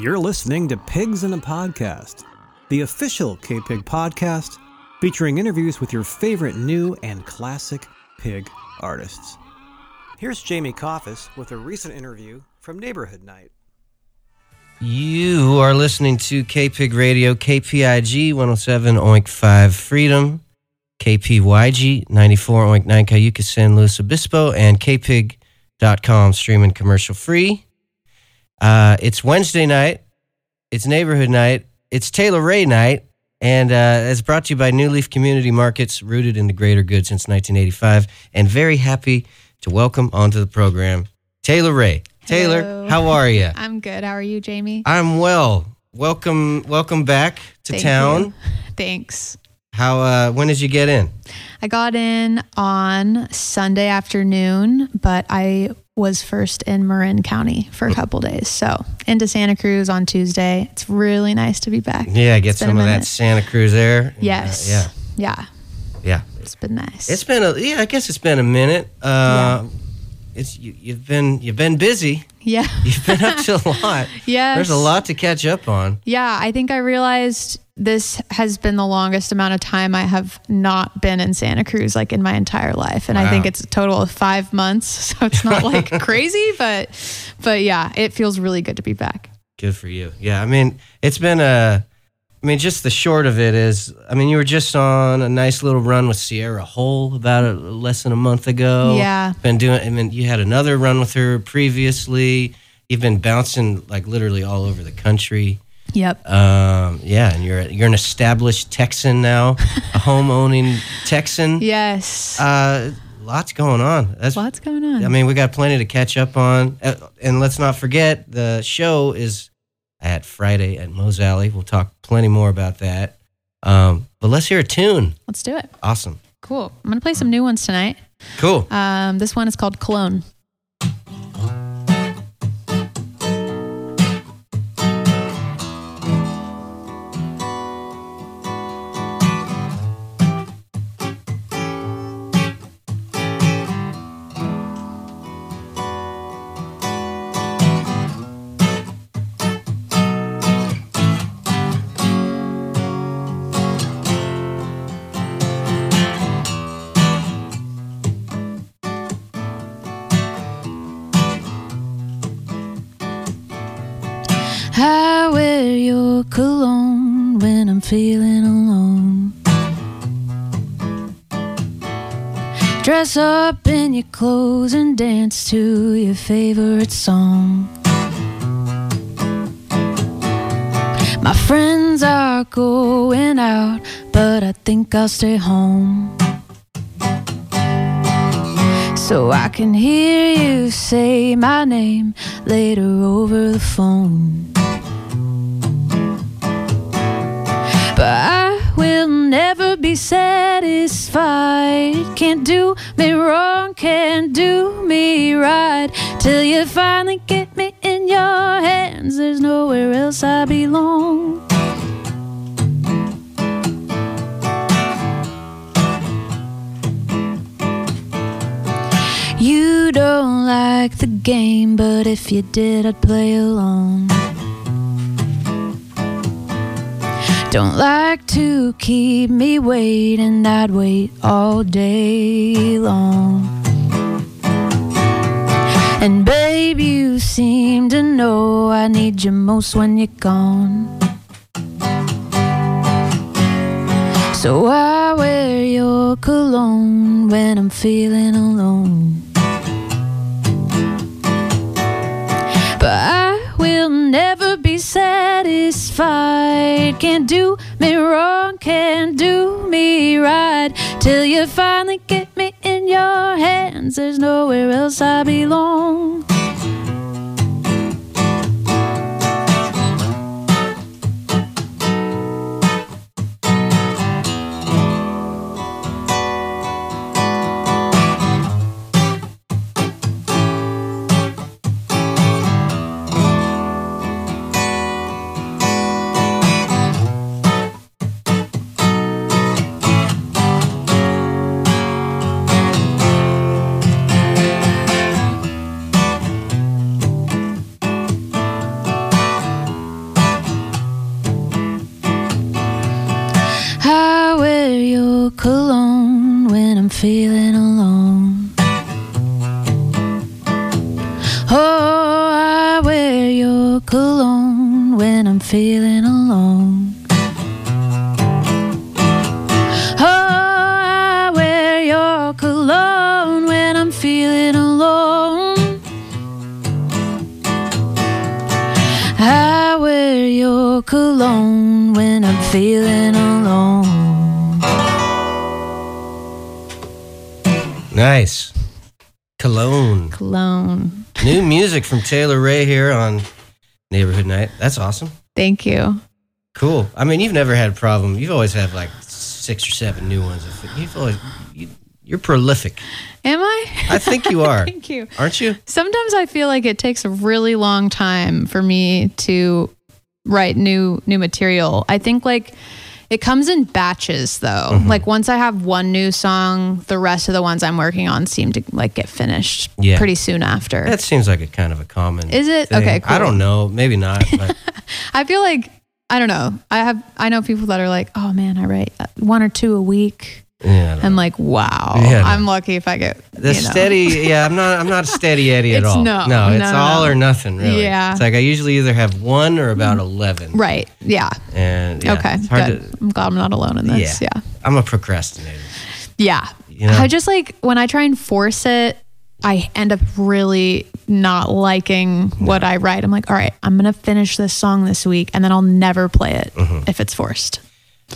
You're listening to Pigs in a Podcast, the official K Pig podcast featuring interviews with your favorite new and classic pig artists. Here's Jamie Coffis with a recent interview from Neighborhood Night. You are listening to K Pig Radio, KPIG 107 Oink 5 Freedom, KPYG 94 Oink 9 Cayucos San Luis Obispo, and KPIG.com streaming commercial free. Uh, it's Wednesday night, it's neighborhood night, it's Taylor Rae night, and uh, it's brought to you by New Leaf Community Markets, rooted in the greater good since 1985. And very happy to welcome onto the program Taylor Rae. Taylor, Hello. how are you? I'm good. How are you, Jamie? I'm well. Welcome, welcome back to Thank town. you. Thanks. How? Uh, when did you get in? I got in on Sunday afternoon, but I was first in Marin County for a couple days. So into Santa Cruz on Tuesday. It's really nice to be back. Yeah, get some of that. Santa Cruz air. Yes. Uh, Yeah. yeah, yeah. It's been nice. It's been a yeah. I guess it's been a minute. Uh, It's you, you've been you've been busy. yeah. You've been up to a lot. yeah. There's a lot to catch up on. Yeah, I think I realized this has been the longest amount of time I have not been in Santa Cruz, like in my entire life. And I think it's a total of five months. So it's not like crazy, but but yeah, it feels really good to be back. Good for you. Yeah, I mean, it's been a. I mean, just the short of it is, I mean, you were just on a nice little run with Sierra Hull about a, less than a month ago. Yeah. Been doing. I mean, you had another run with her previously. You've been bouncing like literally all over the country. Yep. Um, yeah, and you're you're an established Texan now, a home owning Texan. Yes. Uh, lots going on. That's What's going on? I mean, we got plenty to catch up on. Uh, and let's not forget the show is at Friday at Moe's Alley. We'll talk plenty more about that. Um, but let's hear a tune. Let's do it. Awesome. Cool. I'm gonna play some new ones tonight. Cool. Um, this one is called Cologne. I wear your cologne when I'm feeling alone. Dress up in your clothes and dance to your favorite song. My friends are going out, but I think I'll stay home. So I can hear you say my name later over the phone. But I will never be satisfied. Can't do me wrong, can't do me right. Till you finally get me in your hands, there's nowhere else I belong. Like the game, but if you did, I'd play along. Don't like to keep me waiting, I'd wait all day long. And babe, you seem to know I need you most when you're gone. So I wear your cologne when I'm feeling alone. But I will never be satisfied. Can't do me wrong, can't do me right. Till you finally get me in your hands, there's nowhere else I belong. Music from Taylor Rae here on Neighborhood Night. That's awesome. Thank you. Cool. I mean, you've never had a problem. You've always had like six or seven new ones. You've always, you, you're prolific. Am I? I think you are. Thank you. Aren't you? Sometimes I feel like it takes a really long time for me to write new new material. I think like it comes in batches though. Mm-hmm. Like once I have one new song, the rest of the ones I'm working on seem to like get finished Yeah. pretty soon after. That seems like a kind of a common. Is it? thing. Okay, I don't know. Maybe not. But I feel like I don't know. I have I know people that are like, "Oh man, I write uh, one or two a week." Yeah, I'm like, "Wow. Yeah, no. I'm lucky if I get the steady. Yeah, I'm not. I'm not steady Eddie at all. no, no, it's no, no, all no. or nothing. Really. Yeah. It's like I usually either have one or about eleven. Right. Yeah. And yeah, okay. it's hard Good. I'm glad I'm not alone in this. Yeah. yeah. I'm a procrastinator. Yeah. You know? I just like when I try and force it, I end up really not liking what I write. I'm like, all right, I'm to finish this song this week and then I'll never play it Mm-hmm. if it's forced.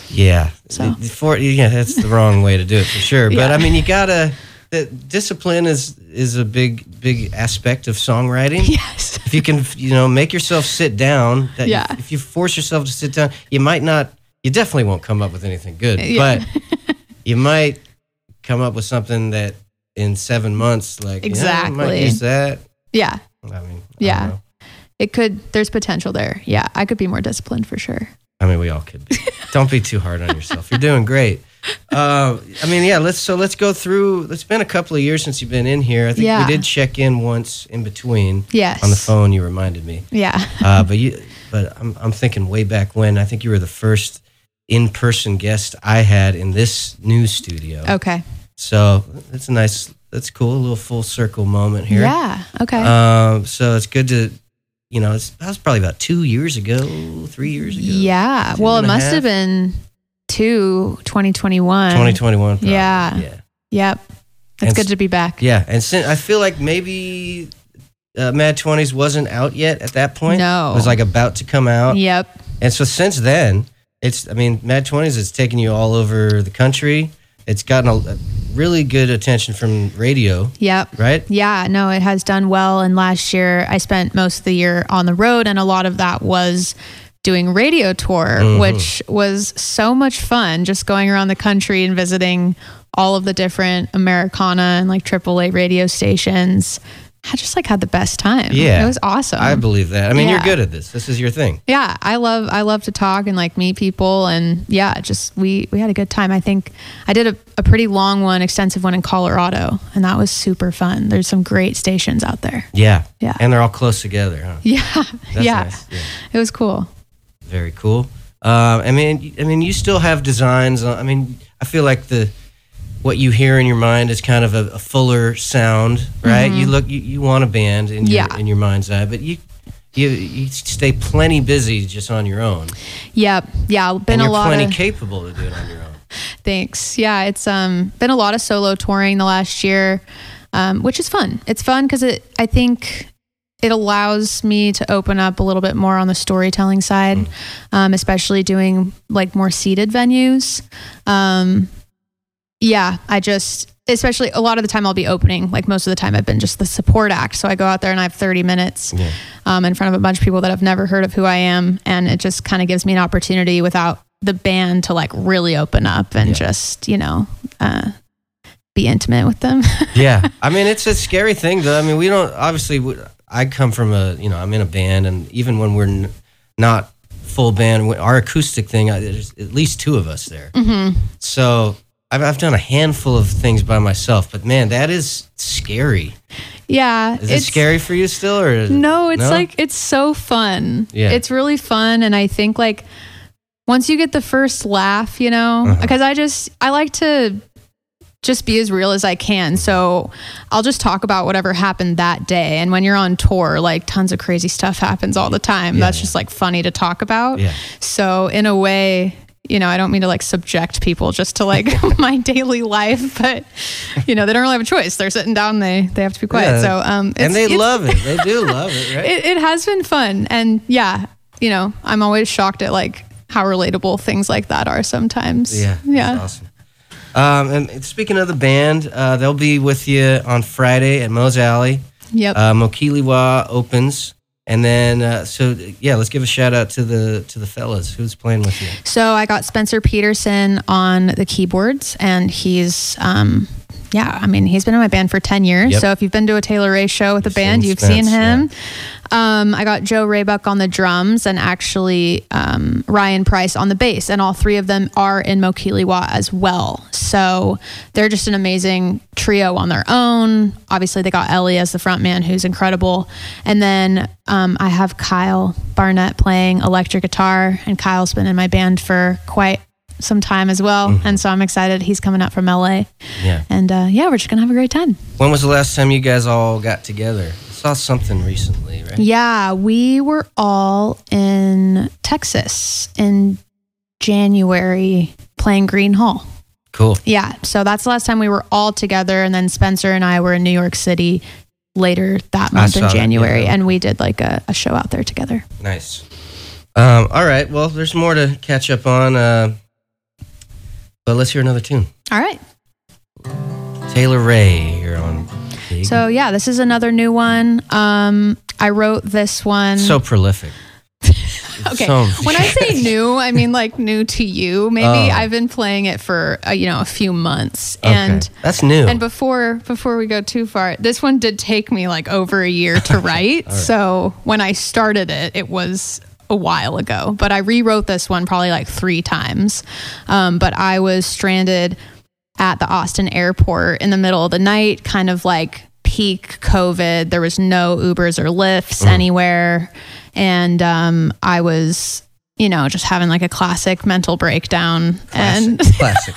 Yeah. So. Yeah, that's the wrong way to do it for sure. But Yeah. I mean, you gotta. The discipline is is a big big aspect of songwriting. Yes. If you can, you know, make yourself sit down. That Yeah. If you force yourself to sit down, you might not. You definitely won't come up with anything good. Yeah. But you might come up with something that in seven months, like yeah, I might Exactly. use that. Yeah. I mean, I Yeah. know. It could, there's potential there. Yeah. I could be more disciplined for sure. I mean, we all could be. Don't be too hard on yourself. You're doing great. Uh, I mean, yeah. Let's so let's go through. It's been a couple of years since you've been in here. I think Yeah. we did check in once in between Yes. on the phone. You reminded me. Yeah. Uh, but you, but I'm I'm thinking way back when. I think you were the first in-person guest I had in this new studio. Okay. So that's a nice. That's cool. A little full circle moment here. Yeah. Okay. Um, so it's good to, you know, it's, that was probably about two years ago, three years ago. yeah. Well, it must have been two, 2021. 2021. probably. Yeah. Yeah. Yep. It's And good to be back. Yeah. And since I feel like maybe uh, Mad 20s wasn't out yet at that point. No. It was like about to come out. Yep. And so since then, it's, I mean, Mad 20s has taken you all over the country. It's gotten a really good attention from radio, Yep. right? Yeah, no, it has done well. And last year, I spent most of the year on the road, and a lot of that was doing radio tour, Mm-hmm. which was so much fun. Just going around the country and visiting all of the different Americana and like AAA radio stations. I just like had the best time. Yeah. it was awesome. I believe that. I mean, you're good at this. This is your thing. yeah, I love I love to talk and like meet people, and yeah, just we we had a good time. I think I did a, a pretty long one, extensive one in Colorado, and that was super fun. There's some great stations out there. Yeah. Yeah. And they're all close together, huh? Yeah, yeah, nice. yeah. it was cool. Very cool. Um, I mean, I mean, you still have designs. uh, I mean, I feel like the what you hear in your mind is kind of a, a fuller sound, right? You look, you, you want a band in your Mm-hmm. Yeah. in your mind's eye, but you you you stay plenty busy just on your own, Yep, yeah, been and a you're lot plenty of capable to do it on your own. thanks. Yeah, it's um been a lot of solo touring the last year, um, which is fun. It's fun because it I think it allows me to open up a little bit more on the storytelling side, Mm. um, especially doing like more seated venues. Um, yeah, I just especially a lot of the time I'll be opening. Like most of the time, I've been just the support act. So I go out there and I have 30 minutes Yeah. um, in front of a bunch of people that have never heard of who I am, and it just kind of gives me an opportunity without the band to like really open up and Yeah. just you know uh, be intimate with them. yeah i mean it's a scary thing though i mean we don't obviously we- i come from a you know i'm in a band and even when we're n- not full band our acoustic thing there's at least two of us there Mm-hmm. so I've, I've done a handful of things by myself but man that is scary yeah, is it scary for you still or it- No, it's like it's so fun. Yeah. It's really fun and I think like once you get the first laugh, you know, Uh-huh. because I just I like to just be as real as I can. So I'll just talk about whatever happened that day. And when you're on tour, like tons of crazy stuff happens all the time. Yeah, That's yeah. just like funny to talk about. Yeah. So in a way, you know, I don't mean to like subject people just to like my daily life, but you know, they don't really have a choice. They're sitting down, they they have to be quiet. Yeah. So um and they love it. They do love it, right? it, it has been fun and yeah you know i'm always shocked at like how relatable things like that are sometimes Yeah, yeah awesome. Um, and speaking of the band, uh, they'll be with you on Friday at Moe's Alley. yep Uh, Mokiliwa opens, and then uh, so yeah, let's give a shout out to the to the fellas who's playing with you. so i got spencer peterson on the keyboards and he's um yeah i mean he's been in my band for 10 years. Yep. so if you've been to a taylor rae show with You've band seen you've Spence, seen him. Um, i got joe raybuck on the drums and actually um, ryan price on the bass and all three of them are in mokiliwa as well. So they're just an amazing trio on their own. Obviously they got ellie as the front man who's incredible. And then um, i have kyle barnett playing electric guitar and kyle's been in my band for quite some time as well and so i'm excited he's coming up from la Yeah. and uh, yeah we're just gonna have a great time When was the last time you guys all got together? I saw something recently, right? Yeah, we were all in Texas in January playing Gruene Hall. Cool. Yeah, so that's the last time we were all together. And then Spencer and I were in New York City later that month in that, January, yeah. and we did like a, a show out there together. Nice. Um, all right. Well, there's more to catch up on, uh, but let's hear another tune. All right. Taylor Rae here on. Big. So yeah, this is another new one. Um, I wrote this one. so prolific. okay. So- when I say new, I mean like new to you. Maybe Oh. I've been playing it for uh, you know a few months, Okay. and that's new. And before before we go too far, this one did take me like over a year to write. So when I started it, it was a while ago. But I rewrote this one probably like three times. Um, but I was stranded at the Austin airport in the middle of the night, kind of like peak COVID. There was no Ubers or Lyfts anywhere. And um, I was, you know, just having like a classic mental breakdown. And Classic.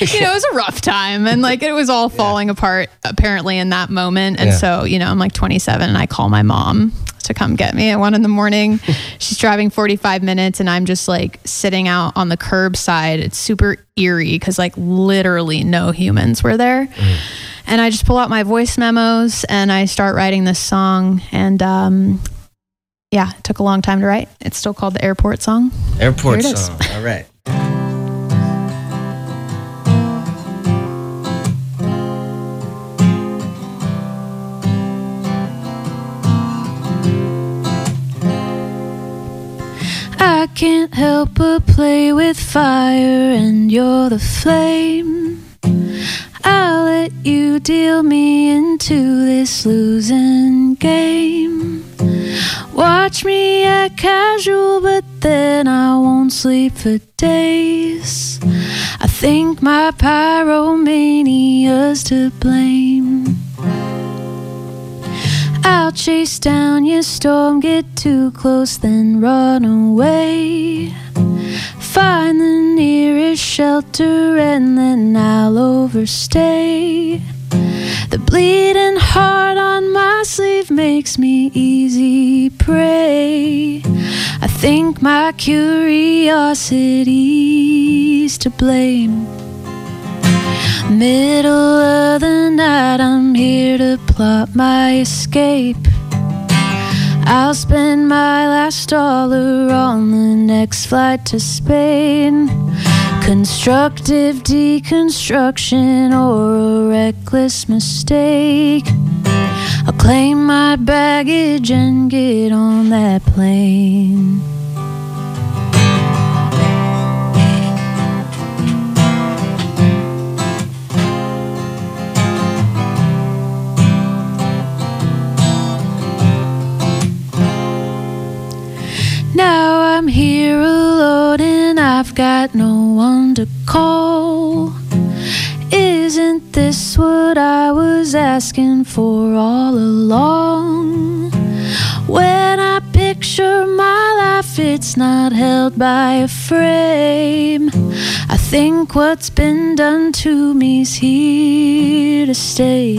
you know, it was a rough time and like it was all falling apart apparently in that moment. And Yeah. so, you know, I'm like 27 and I call my mom to come get me at one in the morning. She's driving 45 minutes and I'm just like sitting out on the curbside. It's super eerie because like literally no humans were there. And I just pull out my voice memos and I start writing this song. And um, yeah, it took a long time to write. It's still called the airport song. Airport Here it is. song. All right. I can't help but play with fire, and you're the flame. I'll let you deal me into this losing game. Watch me act casual, but then I won't sleep for days. I think my pyromania's to blame. I'll chase down your storm, get too close, then run away. Find the nearest shelter, and then I'll overstay. The bleeding heart on my sleeve makes me easy prey. I think my curiosity's to blame. Middle of the night, I'm here to plot my escape. I'll spend my last dollar on the next flight to Spain. Constructive deconstruction or a reckless mistake. I'll claim my baggage and get on that plane. I've got no one to call. Isn't this what I was asking for all along? When I picture my life it's not held by a frame. I think what's been done to me's here to stay.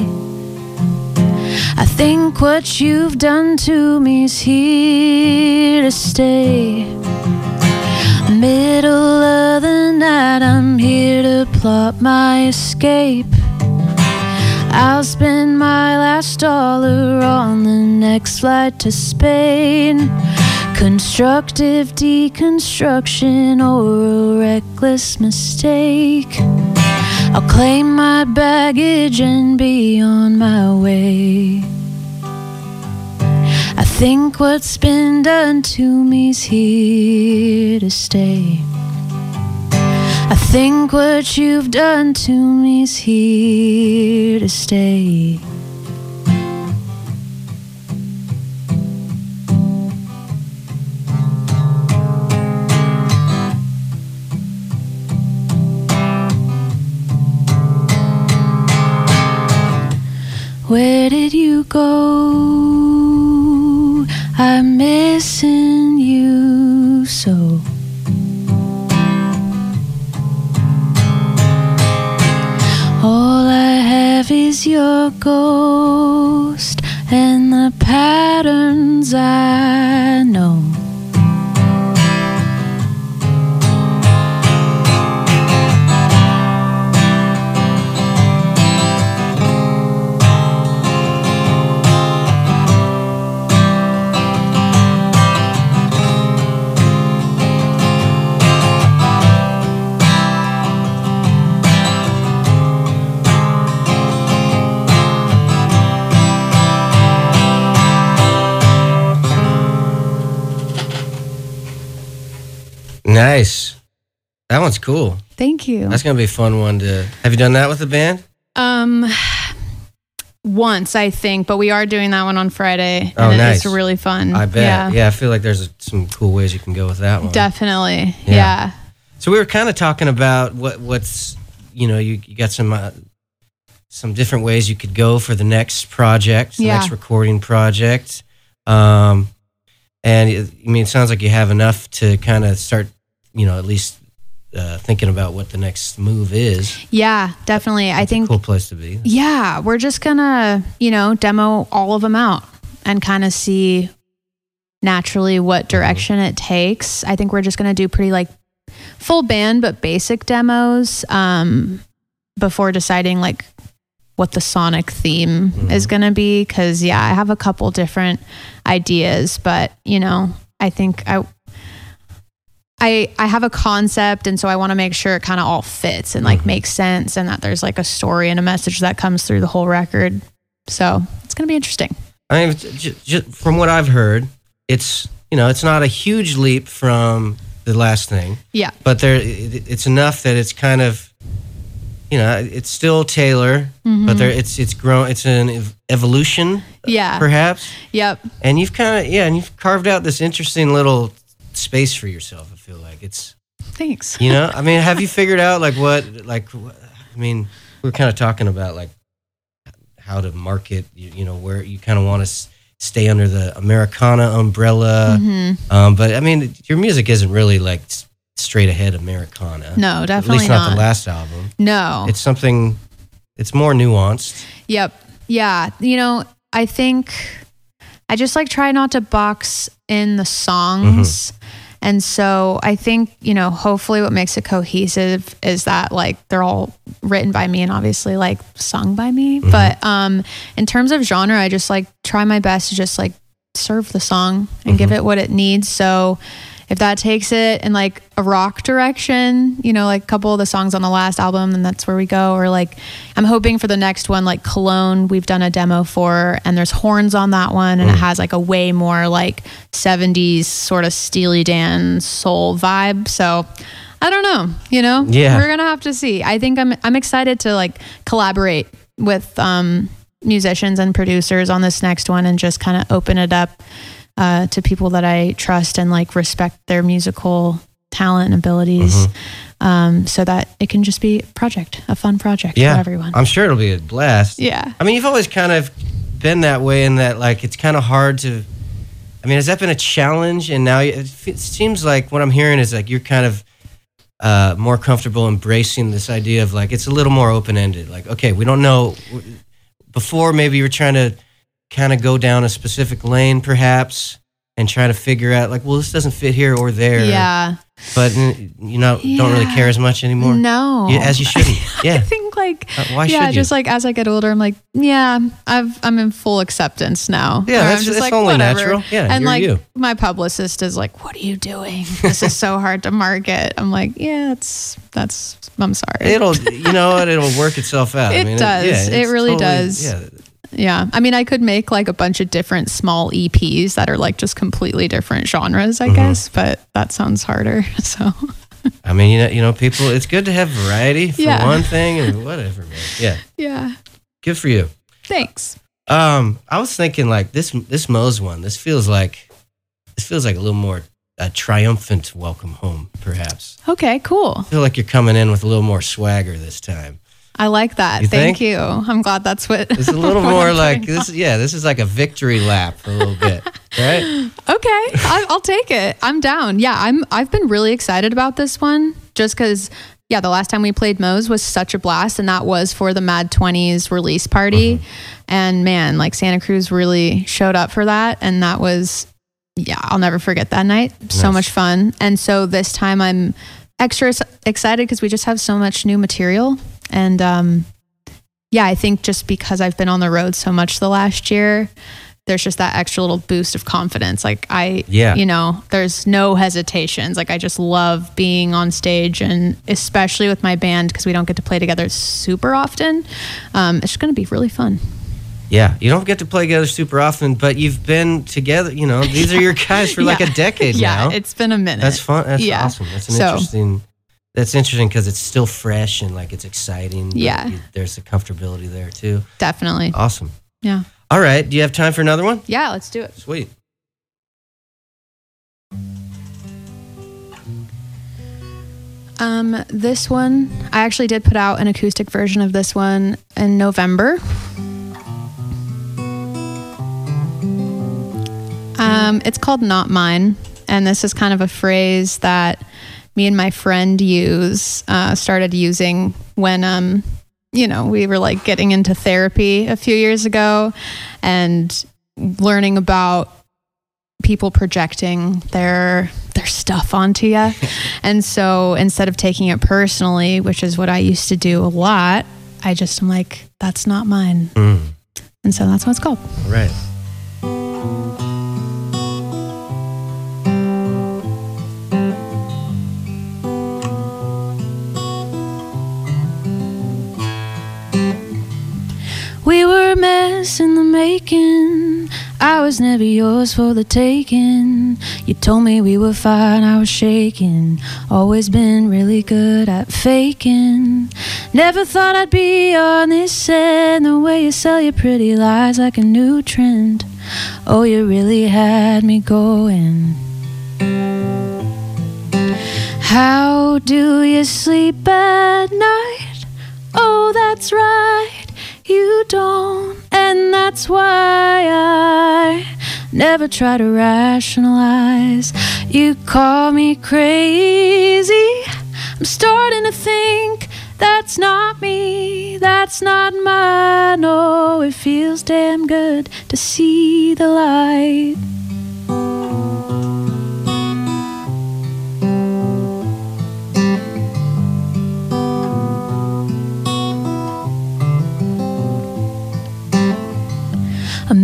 I think what you've done to me's here to stay. Middle of the night, I'm here to plot my escape. I'll spend my last dollar on the next flight to Spain. Constructive deconstruction or a reckless mistake. I'll claim my baggage and be on my way. I think what's been done to me's here to stay. I think what you've done to me's here to stay. Nice. That one's cool. Thank you. That's gonna be a fun one to. Have you done that with the band? Um, once I think, but we are doing that one on Friday. Oh, and nice. It's really fun. I bet. Yeah, Yeah, I feel like there's some cool ways you can go with that one. definitely. Yeah. Yeah. So we were kind of talking about what what's you know you, you got some uh, some different ways you could go for the next project, the Yeah. next recording project. Um, and it, I mean, it sounds like you have enough to kind of start, you know, at least uh, thinking about what the next move is. Yeah, definitely. I think. Cool place to be. Yeah, we're just gonna, you know, demo all of them out and kind of see naturally what direction it takes. I think we're just gonna do pretty like full band but basic demos um, before deciding like what the sonic theme is gonna be. Cause yeah, I have a couple different ideas, but you know, I think I I I have a concept and so I want to make sure it kind of all fits and like mm-hmm. makes sense and that there's like a story and a message that comes through the whole record. So, it's going to be interesting. I mean, j- j- from what I've heard, it's you know, it's not a huge leap from the last thing. Yeah. but there it, it's enough that it's kind of you know it's still Taylor, but mm-hmm. there it's it's grown it's an ev- evolution Yeah. perhaps, Yep. and you've kind of yeah, and you've carved out this interesting little space for yourself. I feel like it's Thanks. you know I mean have you figured out like what like wh- I mean we are kind of talking about like how to market you, you know where you kind of want to s- stay under the Americana umbrella. Mhm. Um, but I mean, your music isn't really like straight ahead Americana. No, definitely At least not, not. the last album. No. It's something. It's more nuanced. Yep. Yeah. You know, I think I just like try not to box in the songs. And so I think, you know, hopefully what makes it cohesive is that like they're all written by me and obviously like sung by me. But um in terms of genre, I just like try my best to just like serve the song and give it what it needs. So if that takes it in like a rock direction, you know, like a couple of the songs on the last album, then that's where we go. Or like, I'm hoping for the next one, like Cologne, we've done a demo for, and there's horns on that one, and it has like a way more like 70s sort of Steely Dan soul vibe. So I don't know, you know, Yeah. we're gonna have to see. I think I'm I'm excited to like collaborate with um, musicians and producers on this next one and just kind of open it up uh, to people that I trust and like respect their musical talent and abilities, um, so that it can just be a project, a fun project Yeah, for everyone. I'm sure it'll be a blast. yeah, I mean, you've always kind of been that way in that like it's kind of hard to I mean, has that been a challenge? And now it, it seems like what I'm hearing is like you're kind of uh, more comfortable embracing this idea of like it's a little more open ended. Like, okay, we don't know. Before, maybe you were trying to kind of go down a specific lane, perhaps, and try to figure out like, well, this doesn't fit here or there. Yeah. But you know, don't really care as much anymore. No. You- as you shouldn't. Yeah. I think like Uh, why yeah, should you? just like as I get older, I'm like, yeah, I've I'm in full acceptance now. Yeah, Or I'm just that's like, only whatever. natural. Yeah, and like you. my publicist is like, "What are you doing? This is so hard to market." I'm like, "Yeah, it's that's. I'm sorry." It'll, you know what? It'll work itself out. I It mean, does. yeah, It really totally- does. Yeah, yeah, I mean, I could make like a bunch of different small EPs that are like just completely different genres, Mm-hmm. I guess. But that sounds harder. So I mean, you know, you know, people. It's good to have variety for Yeah. one thing, and whatever, man. Yeah, yeah, good for you. thanks. Um, I was thinking like this this Moe's one. This feels like this feels like a little more a triumphant welcome home, perhaps. Okay, cool. I feel like you're coming in with a little more swagger this time. I like that. You Thank think? you. I'm glad that's what. It's a little more like this. Yeah, this is like a victory lap a little bit, right? Okay, I, I'll take it. I'm down. Yeah, I'm. I've been really excited about this one just because. Yeah, the last time we played Moe's was such a blast, and that was for the Mad Twenties release party. Mm-hmm. And man, like Santa Cruz really showed up for that, and that was, yeah, I'll never forget that night. So much fun. And so this time I'm extra excited because we just have so much new material, and um, yeah, I think just because I've been on the road so much the last year, there's just that extra little boost of confidence. Like I, Yeah. you know, there's no hesitations. Like I just love being on stage, and especially with my band because we don't get to play together super often. Um, it's going to be really fun. Yeah, you don't get to play together super often, but you've been together. You know, these are your guys for like a decade yeah, now. it's been a minute. That's fun. That's Yeah. awesome. That's an So- interesting. That's interesting because it's still fresh and like it's exciting. Yeah. you- there's the comfortability there too. Definitely. Awesome. Yeah. All right. Do you have time for another one? Yeah, let's do it. Sweet. Um, this one, I actually did put out an acoustic version of this one in November. Um, it's called Not Mine. And this is kind of a phrase that me and my friend use, uh, started using when, um, you know, we were like getting into therapy a few years ago and learning about people projecting their their stuff onto you. and so instead of taking it personally, which is what I used to do a lot, I just am like, that's not mine. Mm. And so that's what it's called. All right. Was never yours for the taking. You told me we were fine, I was shaking. Always been really good at faking. Never thought I'd be on this end. The way you sell your pretty lies like a new trend. Oh, you really had me going. How do you sleep at night? Oh, that's right, you don't. And that's why I never try to rationalize. You call me crazy. I'm starting to think that's not me, that's not mine. Oh, it feels damn good to see the light.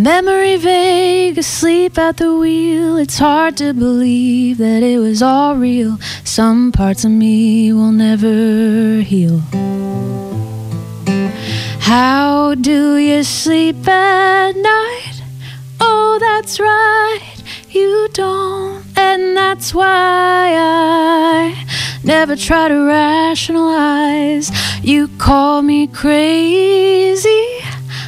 Memory vague, asleep at the wheel. It's hard to believe that it was all real. Some parts of me will never heal. How do you sleep at night? Oh, that's right, you don't. And that's why I never try to rationalize. You call me crazy.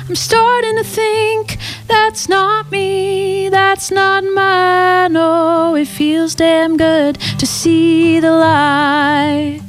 I'm starting to think that's not me, that's not mine. Oh, it feels damn good to see the light.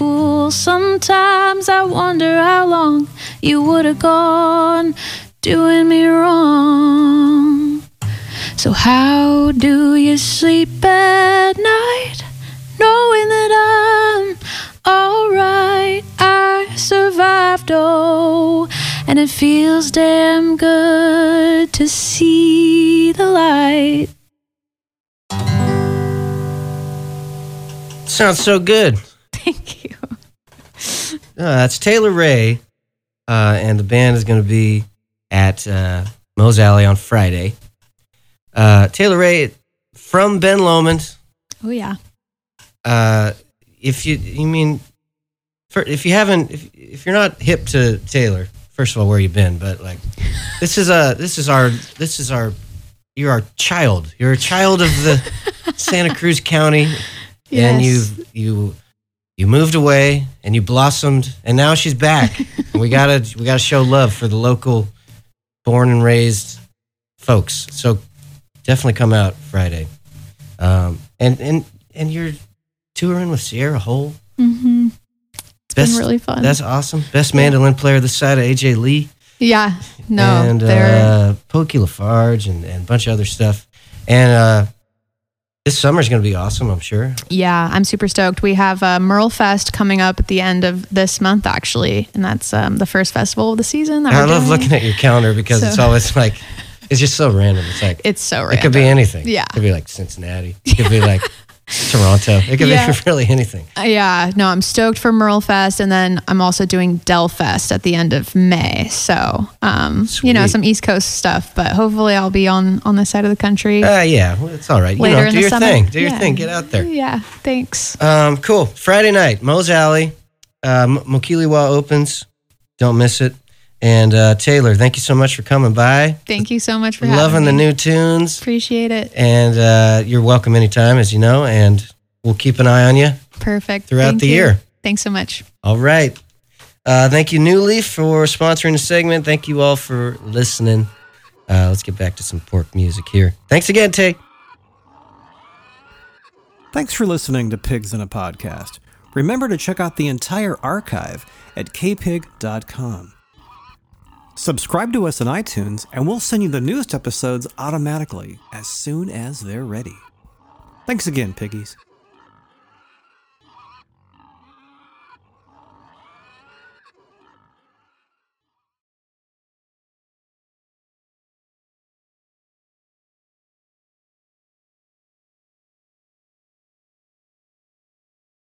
Fool. Sometimes I wonder how long you would have gone doing me wrong. So, how do you sleep at night knowing that I'm alright? I survived, oh, and it feels damn good to see the light. Sounds so good. Thank you. Uh, that's Taylor Rae, uh, and the band is going to be at uh, Moe's Alley on Friday. Uh, Taylor Rae from Ben Lomond. Oh, yeah. Uh, if you, you mean, for, if you haven't, if, if you're not hip to Taylor, first of all, where you been? But like, this is a, this is our, this is our, you're our child. You're a child of the Santa Cruz County, and you, you, you moved away and you blossomed, and now she's back. and we gotta, we gotta show love for the local, born and raised folks. So definitely come out Friday. Um, and and and you're touring with Sierra Hull. Mm-hmm. It's Best- been really fun. That's awesome. Best mandolin player this side of AJ Lee yeah. No, and they're uh, Pokey Lafarge and, and a bunch of other stuff. And uh, this summer's going to be awesome, I'm sure. Yeah, I'm super stoked. We have uh, Merle Fest coming up at the end of this month, actually, and that's um, the first festival of the season. That I love doing. looking at your calendar because it's always like it's just so random. It's like It's so it could be anything. Yeah. it could be like Cincinnati. It could be like Toronto. It could Yeah. be really anything. Uh, yeah, no, I'm stoked for Merle Fest, and then I'm also doing DelFest at the end of May. So, um, you know, some East Coast stuff, but hopefully I'll be on on this side of the country Uh, yeah, well, it's all right. You later know, in do the your summer. thing. Do your Yeah. thing. Get out there. Yeah, thanks. Um, cool. Friday night, Moe's Alley. Uh, M- Mokiliwa opens. Don't miss it. And uh, Taylor, thank you so much for coming by. Thank you so much for Loving having the me. new tunes. Appreciate it. And uh, you're welcome anytime, as you know. And we'll keep an eye on you Perfect. throughout Thank the you. year. Thanks so much. All right. Uh, thank you, New Leaf, for sponsoring the segment. Thank you all for listening. Uh, let's get back to some pork music here. Thanks again, Tay. Thanks for listening to Pigs in a Podcast. Remember to check out the entire archive at kpig.com. Subscribe to us on iTunes, and we'll send you the newest episodes automatically as soon as they're ready. Thanks again, piggies.